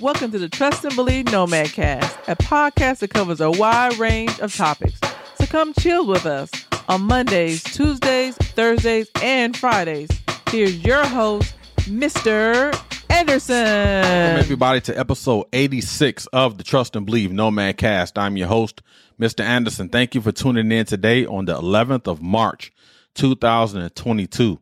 Welcome to the Trust and Believe Nomad Cast, a podcast that covers a wide range of topics. So come chill with us on Mondays, Tuesdays, Thursdays, and Fridays. Here's your host, Mr. Anderson. Welcome everybody to episode 86 of the Trust and Believe Nomad Cast. I'm your host, Mr. Anderson. Thank you for tuning in today on the 11th of March, 2022.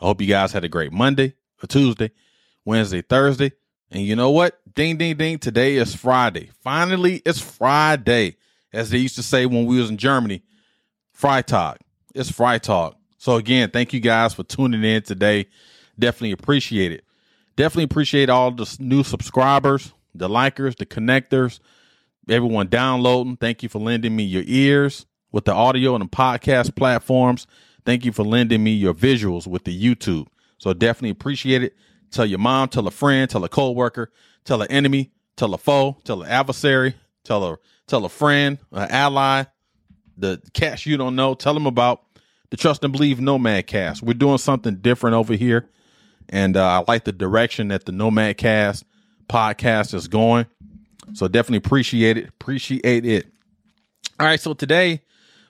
I hope you guys had a great Monday, a Tuesday, Wednesday, Thursday. And you know what? Ding, ding, ding. Today is Friday. Finally, it's Friday. As they used to say when we was in Germany, Freitag. It's Freitag. So again, thank you guys for tuning in today. Definitely appreciate it. Definitely appreciate all the new subscribers, the likers, the connectors, everyone downloading. Thank you for lending me your ears with the audio and the podcast platforms. Thank you for lending me your visuals with the YouTube. So definitely appreciate it. Tell your mom, tell a friend, tell a coworker, tell an enemy, tell a foe, tell an adversary, tell a tell a friend, an ally, the cats you don't know. Tell them about the Trust and Believe Nomad Cast. We're doing something different over here, and uh, I like the direction that the Nomad Cast podcast is going. So definitely appreciate it. Appreciate it. All right, so today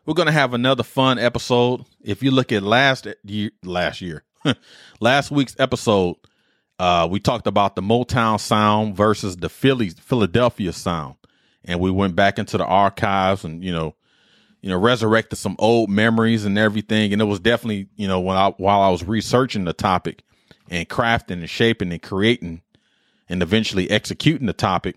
we're gonna have another fun episode. If you look at last year, last year, last week's episode, uh, we talked about the Motown sound versus the Philly Philadelphia sound, and we went back into the archives and you know, you know, resurrected some old memories and everything. And it was definitely you know when I while I was researching the topic and crafting and shaping and creating and eventually executing the topic,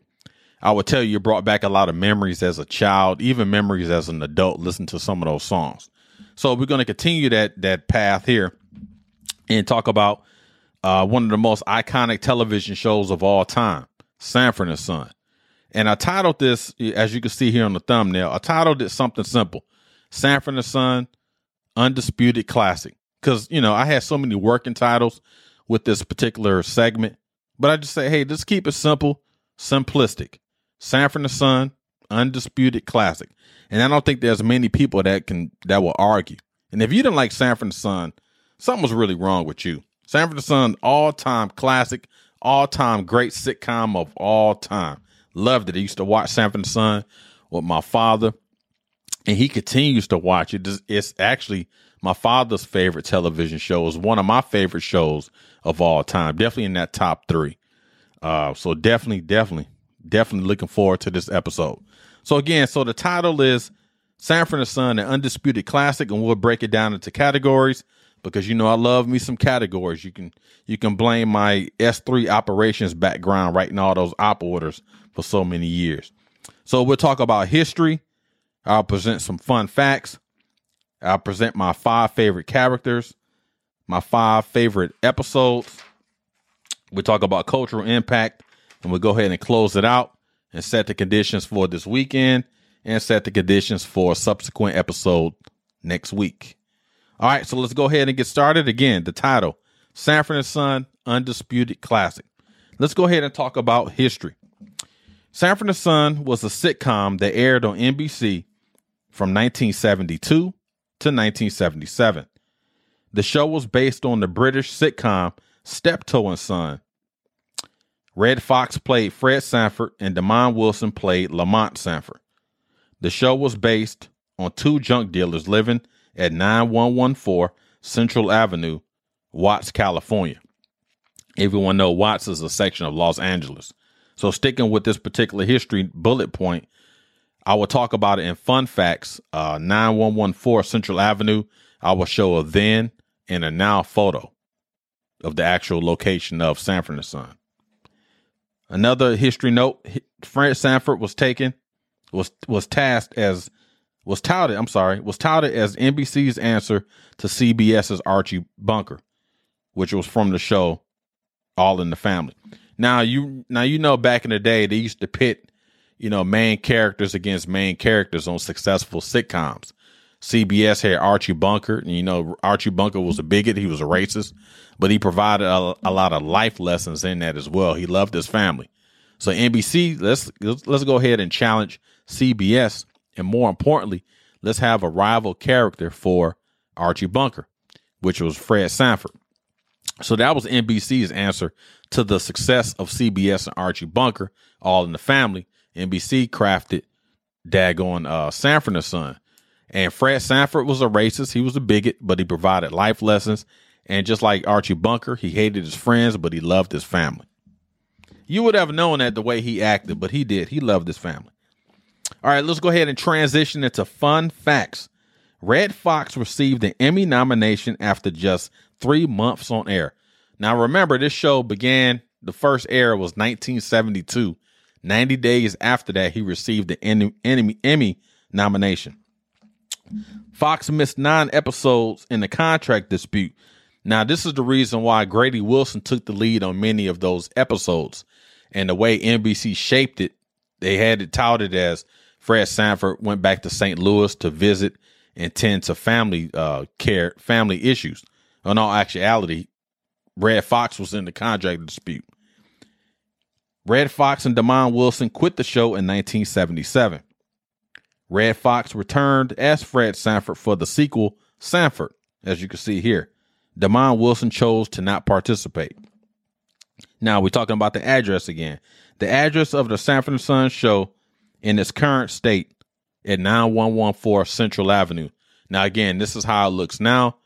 I would tell you it brought back a lot of memories as a child, even memories as an adult. Listen to some of those songs. So we're going to continue that that path here and talk about uh, one of the most iconic television shows of all time, Sanford and Son. And I titled this, as you can see here on the thumbnail, I titled it something simple Sanford and Son, Undisputed Classic. Because, you know, I had so many working titles with this particular segment, but I just say, hey, just keep it simple, simplistic. Sanford and Son, Undisputed Classic. And I don't think there's many people that can, that will argue. And if you didn't like Sanford and Son, something was really wrong with you. Sanford and Son, all time classic, all time great sitcom of all time. Loved it. I used to watch Sanford and Son with my father, and he continues to watch it. It's actually my father's favorite television show. It's one of my favorite shows of all time. Definitely in that top three. Uh, so definitely, definitely, definitely looking forward to this episode. So again, so the title is Sanford and Son, an undisputed classic, and we'll break it down into categories because you know I love me some categories. You can you can blame my S3 operations background writing all those op orders for so many years. So we'll talk about history. I'll present some fun facts. I'll present my five favorite characters, my five favorite episodes. We'll talk about cultural impact and we'll go ahead and close it out and set the conditions for this weekend and set the conditions for a subsequent episode next week. All right, so let's go ahead and get started. Again, the title Sanford and Son Undisputed Classic. Let's go ahead and talk about history. Sanford and Son was a sitcom that aired on NBC from 1972 to 1977. The show was based on the British sitcom Steptoe and Son. Redd Foxx played Fred Sanford and Demond Wilson played Lamont Sanford. The show was based on two junk dealers living at 9114 Central Avenue, Watts, California. Everyone know Watts is a section of Los Angeles. So sticking with this particular history bullet point, I will talk about it in fun facts. Uh, 9114 Central Avenue. I will show a then and a now photo of the actual location of Sanford and Son. Another history note: Fred Sanford was taken was was tasked as was touted, I'm sorry, was touted as NBC's answer to CBS's Archie Bunker, which was from the show All in the Family. Now you now you know back in the day they used to pit, you know, main characters against main characters on successful sitcoms. CBS had Archie Bunker, and you know Archie Bunker was a bigot, he was a racist, but he provided a, a lot of life lessons in that as well. He loved his family. So NBC, let's let's go ahead and challenge CBS and more importantly, let's have a rival character for Archie Bunker, which was Fred Sanford. So that was NBC's answer to the success of CBS and Archie Bunker, All in the Family. NBC crafted daggone uh, Sanford and Son. And Fred Sanford was a racist. He was a bigot, but he provided life lessons. And just like Archie Bunker, he hated his friends, but he loved his family. You would have known that the way he acted, but he did. He loved his family. All right, let's go ahead and transition into fun facts. Redd Foxx received an Emmy nomination after just three months on air. Now, remember, this show began, the first air was 1972. 90 days after that, he received the Emmy, Emmy nomination. Foxx missed nine episodes in the contract dispute. Now, this is the reason why Grady Wilson took the lead on many of those episodes. And the way NBC shaped it, they had it touted as Fred Sanford went back to St. Louis to visit and tend to family uh, care, family issues. In all actuality, Redd Foxx was in the contract dispute. Redd Foxx and Demond Wilson quit the show in 1977. Redd Foxx returned as Fred Sanford for the sequel, Sanford, as you can see here. Demond Wilson chose to not participate. Now we're talking about the address again. The address of the Sanford and Son show in its current state at 9114 Central Avenue. Now again, this is how it looks now.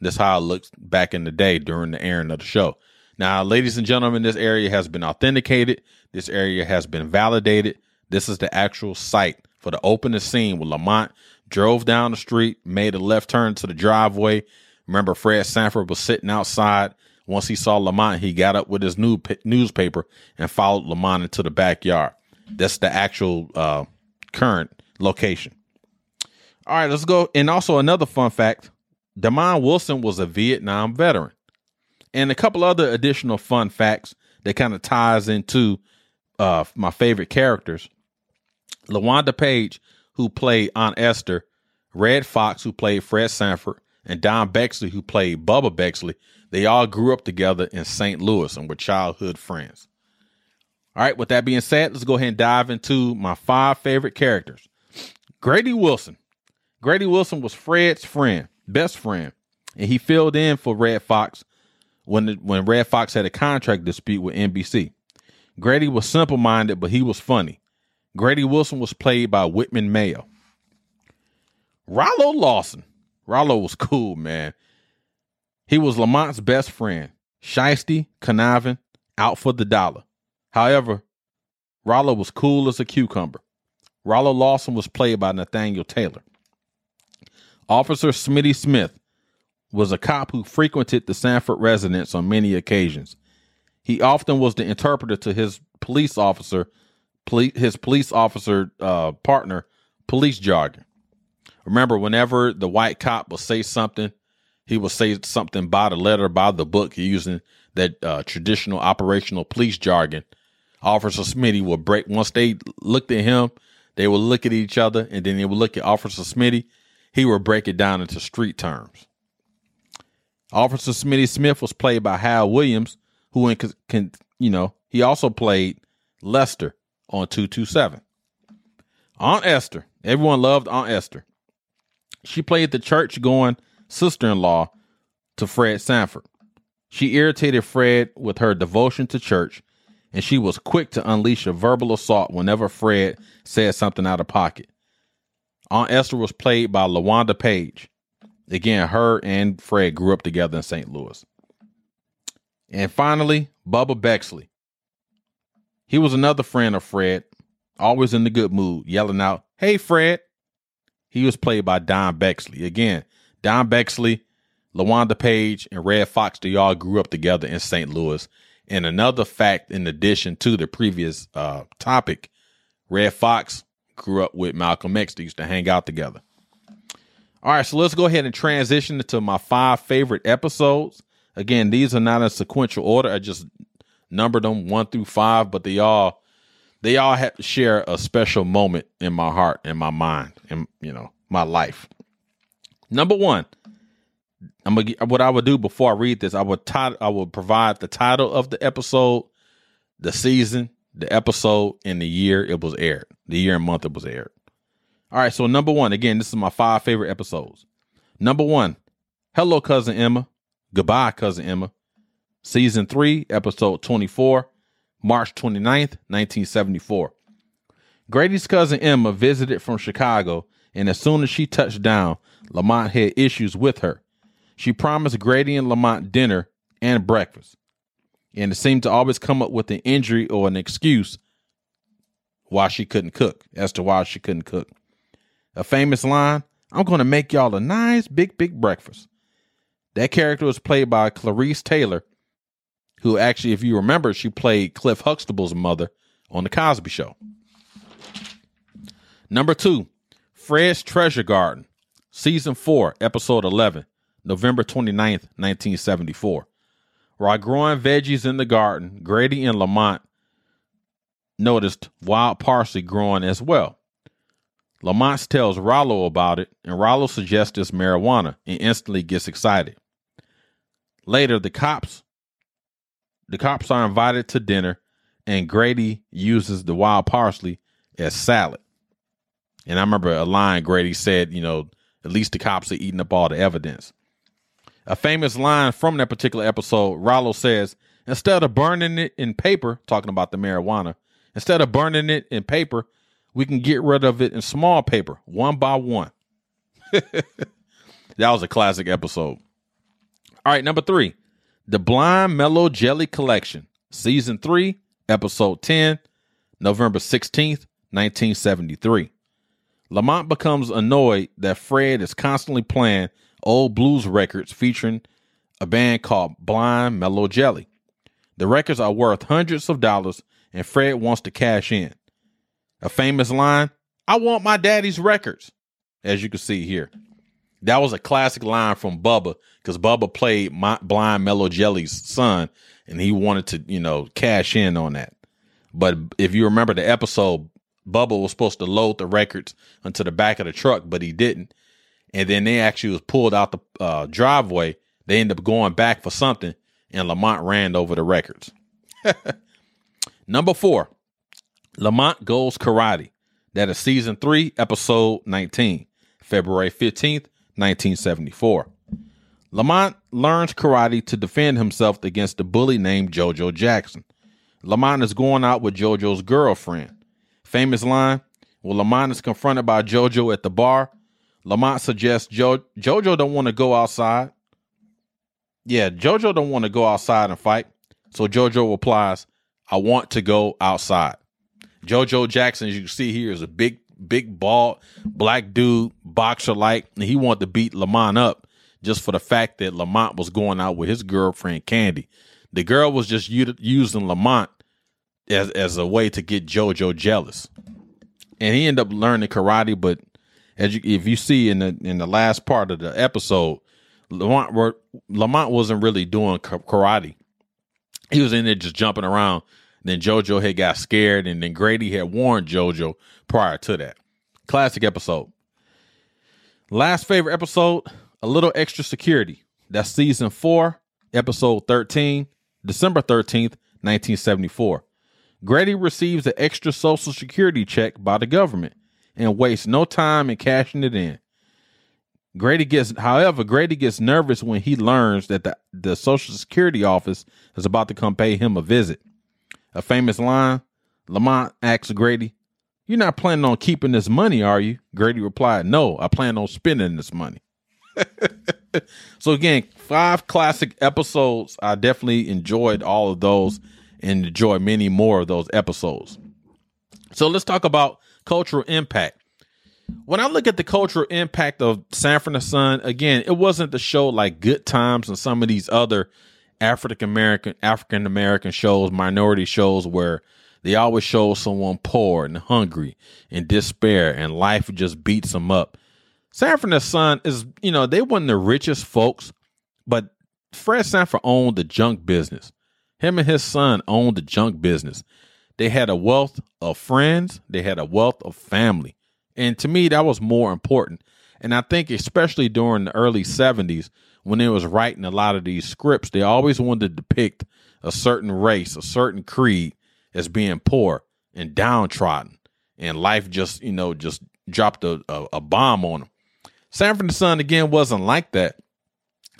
This is how it looks back in the day during the airing of the show. Now, ladies and gentlemen, this area has been authenticated. This area has been validated. This is the actual site for the opening scene where Lamont drove down the street, made a left turn to the driveway. Remember, Fred Sanford was sitting outside. Once he saw Lamont, he got up with his new newspaper and followed Lamont into the backyard. That's the actual uh, current location. All right, let's go. And also another fun fact: Demond Wilson was a Vietnam veteran, and a couple other additional fun facts that kind of ties into uh, my favorite characters. LaWanda Page, who played Aunt Esther, Redd Foxx, who played Fred Sanford, and Don Bexley, who played Bubba Bexley, they all grew up together in St. Louis and were childhood friends. All right, with that being said, let's go ahead and dive into my five favorite characters. Grady Wilson. Grady Wilson was Fred's friend, best friend, and he filled in for Redd Foxx when the, when Redd Foxx had a contract dispute with NBC. Grady was simple minded, but he was funny. Grady Wilson was played by Whitman Mayo. Rollo Lawson. Rollo was cool, man. He was Lamont's best friend, shisty, conniving, out for the dollar. However, Rollo was cool as a cucumber. Rollo Lawson was played by Nathaniel Taylor. Officer Smitty Smith was a cop who frequented the Sanford residence on many occasions. He often was the interpreter to his police officer, his police officer uh, partner, police jargon. Remember, whenever the white cop would say something, he would say something by the letter, by the book, using that uh, traditional operational police jargon. Officer Smitty would break once they looked at him, they would look at each other, and then they would look at Officer Smitty. He would break it down into street terms. Officer Smitty Smith was played by Hal Williams, who in, can you know he also played Lester on 227. Aunt Esther. Everyone loved Aunt Esther. She played the church going sister in law to Fred Sanford. She irritated Fred with her devotion to church, and she was quick to unleash a verbal assault whenever Fred said something out of pocket. Aunt Esther was played by LaWanda Page. Again, her and Fred grew up together in St. Louis. And finally, Bubba Bexley. He was another friend of Fred, always in the good mood, yelling out, Hey, Fred. He was played by Don Bexley. Again, Don Bexley, LaWanda Page, and Redd Foxx, they all grew up together in St. Louis. And another fact, in addition to the previous uh, topic, Redd Foxx grew up with Malcolm X. They used to hang out together. All right, so let's go ahead and transition into my five favorite episodes. Again, these are not in sequential order. I just numbered them one through five, but they all they all have to share a special moment in my heart, in my mind, and you know, my life. Number one, I'm gonna what I would do before I read this. I would tit- I would provide the title of the episode, the season, the episode, and the year it was aired, the year and month it was aired. All right, so number one, again, this is my five favorite episodes. Number one, hello, cousin Emma. Goodbye, cousin Emma. Season 3, Episode 24, March 29th, 1974. Grady's cousin Emma visited from Chicago, and as soon as she touched down, Lamont had issues with her. She promised Grady and Lamont dinner and breakfast, and it seemed to always come up with an injury or an excuse why she couldn't cook, as to why she couldn't cook. A famous line I'm going to make y'all a nice big, big breakfast. That character was played by Clarice Taylor, who actually, if you remember, she played Cliff Huxtable's mother on The Cosby Show. Number two, Fred's Treasure Garden, Season 4, Episode 11, November 29th, 1974. While growing veggies in the garden, Grady and Lamont noticed wild parsley growing as well. Lamont tells Rollo about it, and Rollo suggests it's marijuana and instantly gets excited. Later, the cops the cops are invited to dinner, and Grady uses the wild parsley as salad. And I remember a line Grady said, you know, at least the cops are eating up all the evidence. A famous line from that particular episode, Rollo says, instead of burning it in paper, talking about the marijuana, instead of burning it in paper, we can get rid of it in small paper, one by one. that was a classic episode. All right, number three, the Blind Mellow Jelly Collection, Season 3, Episode 10, November 16th, 1973. Lamont becomes annoyed that Fred is constantly playing old blues records featuring a band called Blind Mellow Jelly. The records are worth hundreds of dollars, and Fred wants to cash in. A famous line I want my daddy's records, as you can see here. That was a classic line from Bubba because Bubba played my, Blind Mellow Jelly's son, and he wanted to, you know, cash in on that. But if you remember the episode, Bubba was supposed to load the records onto the back of the truck, but he didn't. And then they actually was pulled out the uh, driveway. They ended up going back for something, and Lamont ran over the records. Number four, Lamont Goes Karate. That is season three, episode 19, February 15th, 1974. Lamont learns karate to defend himself against a bully named JoJo Jackson. Lamont is going out with JoJo's girlfriend. Famous line When Lamont is confronted by JoJo at the bar, Lamont suggests jo- JoJo don't want to go outside. Yeah, JoJo don't want to go outside and fight. So JoJo replies, I want to go outside. JoJo Jackson, as you can see here, is a big big bald black dude, boxer like, and he wanted to beat Lamont up just for the fact that Lamont was going out with his girlfriend Candy. The girl was just using Lamont as as a way to get JoJo jealous, and he ended up learning karate. But as you, if you see in the in the last part of the episode, Lamont Lamont wasn't really doing karate. He was in there just jumping around then JoJo had got scared, and then Grady had warned JoJo prior to that. Classic episode. Last favorite episode, A Little Extra Security. That's season four, episode 13, December 13th, 1974. Grady receives an extra social security check by the government and wastes no time in cashing it in. Grady gets, however, Grady gets nervous when he learns that the, the Social Security office is about to come pay him a visit a famous line. Lamont asks Grady, You're not planning on keeping this money, are you? Grady replied, No, I plan on spending this money. so, again, five classic episodes. I definitely enjoyed all of those and enjoy many more of those episodes. So, let's talk about cultural impact. When I look at the cultural impact of Sanford and Son, again, it wasn't the show like Good Times and some of these other African American African American shows, minority shows where they always show someone poor and hungry and despair and life just beats them up. Sanford and Son is, you know, they weren't the richest folks, but Fred Sanford owned the junk business. Him and his son owned the junk business. They had a wealth of friends, they had a wealth of family. And to me, that was more important. And I think, especially during the early 70s, when they was writing a lot of these scripts, they always wanted to depict a certain race, a certain creed as being poor and downtrodden, and life just you know just dropped a, a, a bomb on them. Sanford and Son again wasn't like that.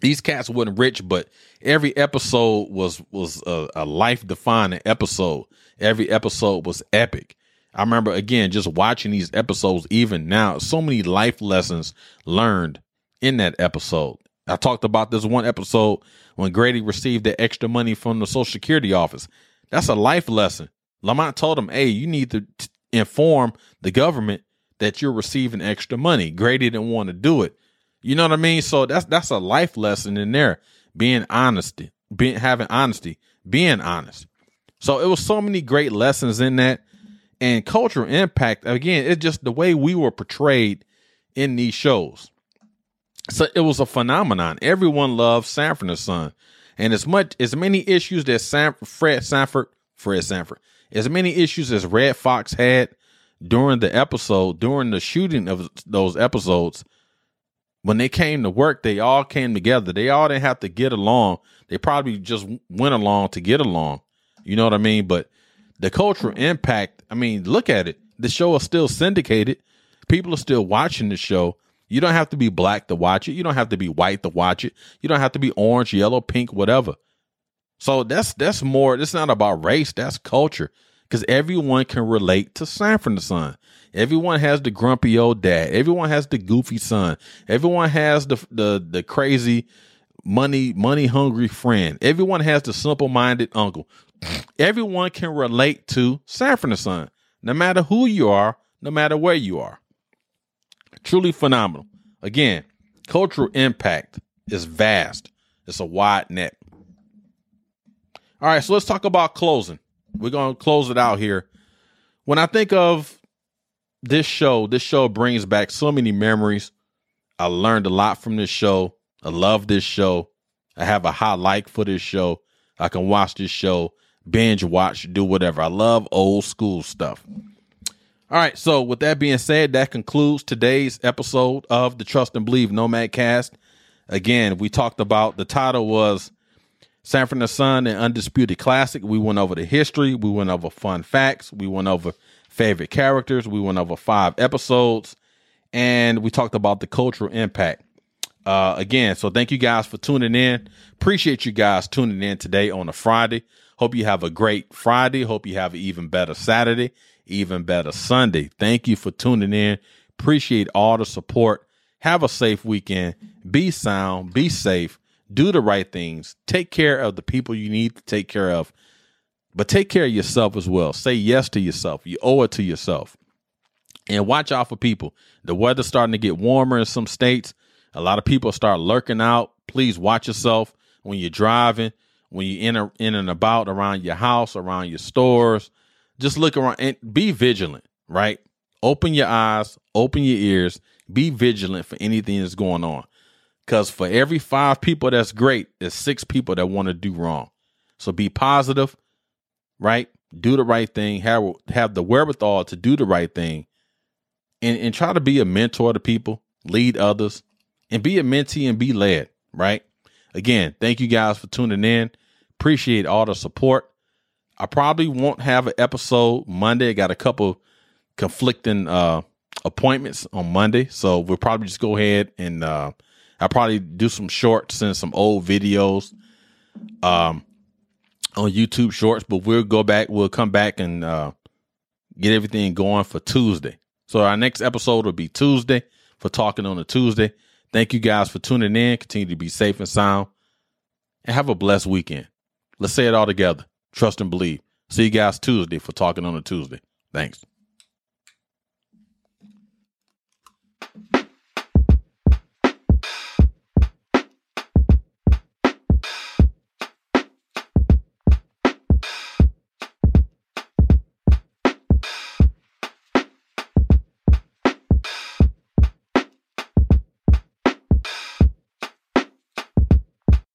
These cats wasn't rich, but every episode was was a, a life defining episode. Every episode was epic. I remember again just watching these episodes even now, so many life lessons learned in that episode. I talked about this one episode when Grady received the extra money from the Social Security office. That's a life lesson. Lamont told him, "Hey, you need to t- inform the government that you're receiving extra money." Grady didn't want to do it. You know what I mean? So that's that's a life lesson in there. Being honesty, being having honesty, being honest. So it was so many great lessons in that and cultural impact. Again, it's just the way we were portrayed in these shows. So it was a phenomenon. Everyone loved Sanford and Son. And as much as many issues that Sam, Fred Sanford, Fred Sanford, as many issues as Redd Foxx had during the episode, during the shooting of those episodes, when they came to work, they all came together. They all didn't have to get along. They probably just went along to get along. You know what I mean? But the cultural impact, I mean, look at it. The show is still syndicated. People are still watching the show. You don't have to be black to watch it. You don't have to be white to watch it. You don't have to be orange, yellow, pink, whatever. So that's that's more. It's not about race. That's culture because everyone can relate to Sanford the Son. Everyone has the grumpy old dad. Everyone has the goofy son. Everyone has the the the crazy money money hungry friend. Everyone has the simple minded uncle. Everyone can relate to Sanford the Son, no matter who you are, no matter where you are. Truly phenomenal. Again, cultural impact is vast. It's a wide net. All right, so let's talk about closing. We're going to close it out here. When I think of this show, this show brings back so many memories. I learned a lot from this show. I love this show. I have a high like for this show. I can watch this show, binge watch, do whatever. I love old school stuff. All right, so with that being said, that concludes today's episode of the Trust and Believe Nomad Cast. Again, we talked about the title was Sanford and Son and Undisputed Classic. We went over the history, we went over fun facts, we went over favorite characters, we went over five episodes, and we talked about the cultural impact. Uh, again, so thank you guys for tuning in. Appreciate you guys tuning in today on a Friday. Hope you have a great Friday. Hope you have an even better Saturday, even better Sunday. Thank you for tuning in. Appreciate all the support. Have a safe weekend. Be sound, be safe do the right things, take care of the people you need to take care of, but take care of yourself as well. Say yes to yourself. You owe it to yourself. And watch out for people. The weather's starting to get warmer in some states. A lot of people start lurking out. Please watch yourself when you're driving, when you're in, a, in and about around your house, around your stores. Just look around and be vigilant, right? Open your eyes, open your ears, be vigilant for anything that's going on. Because for every five people that's great, there's six people that want to do wrong. So be positive, right? Do the right thing. Have have the wherewithal to do the right thing, and and try to be a mentor to people, lead others, and be a mentee and be led. Right? Again, thank you guys for tuning in. Appreciate all the support. I probably won't have an episode Monday. I got a couple conflicting uh appointments on Monday, so we'll probably just go ahead and uh I'll probably do some shorts and some old videos um, on YouTube shorts, but we'll go back, we'll come back and uh, get everything going for Tuesday. So our next episode will be Tuesday for talking on a Tuesday. Thank you guys for tuning in. Continue to be safe and sound and have a blessed weekend. Let's say it all together. Trust and believe. See you guys Tuesday for talking on a Tuesday. Thanks.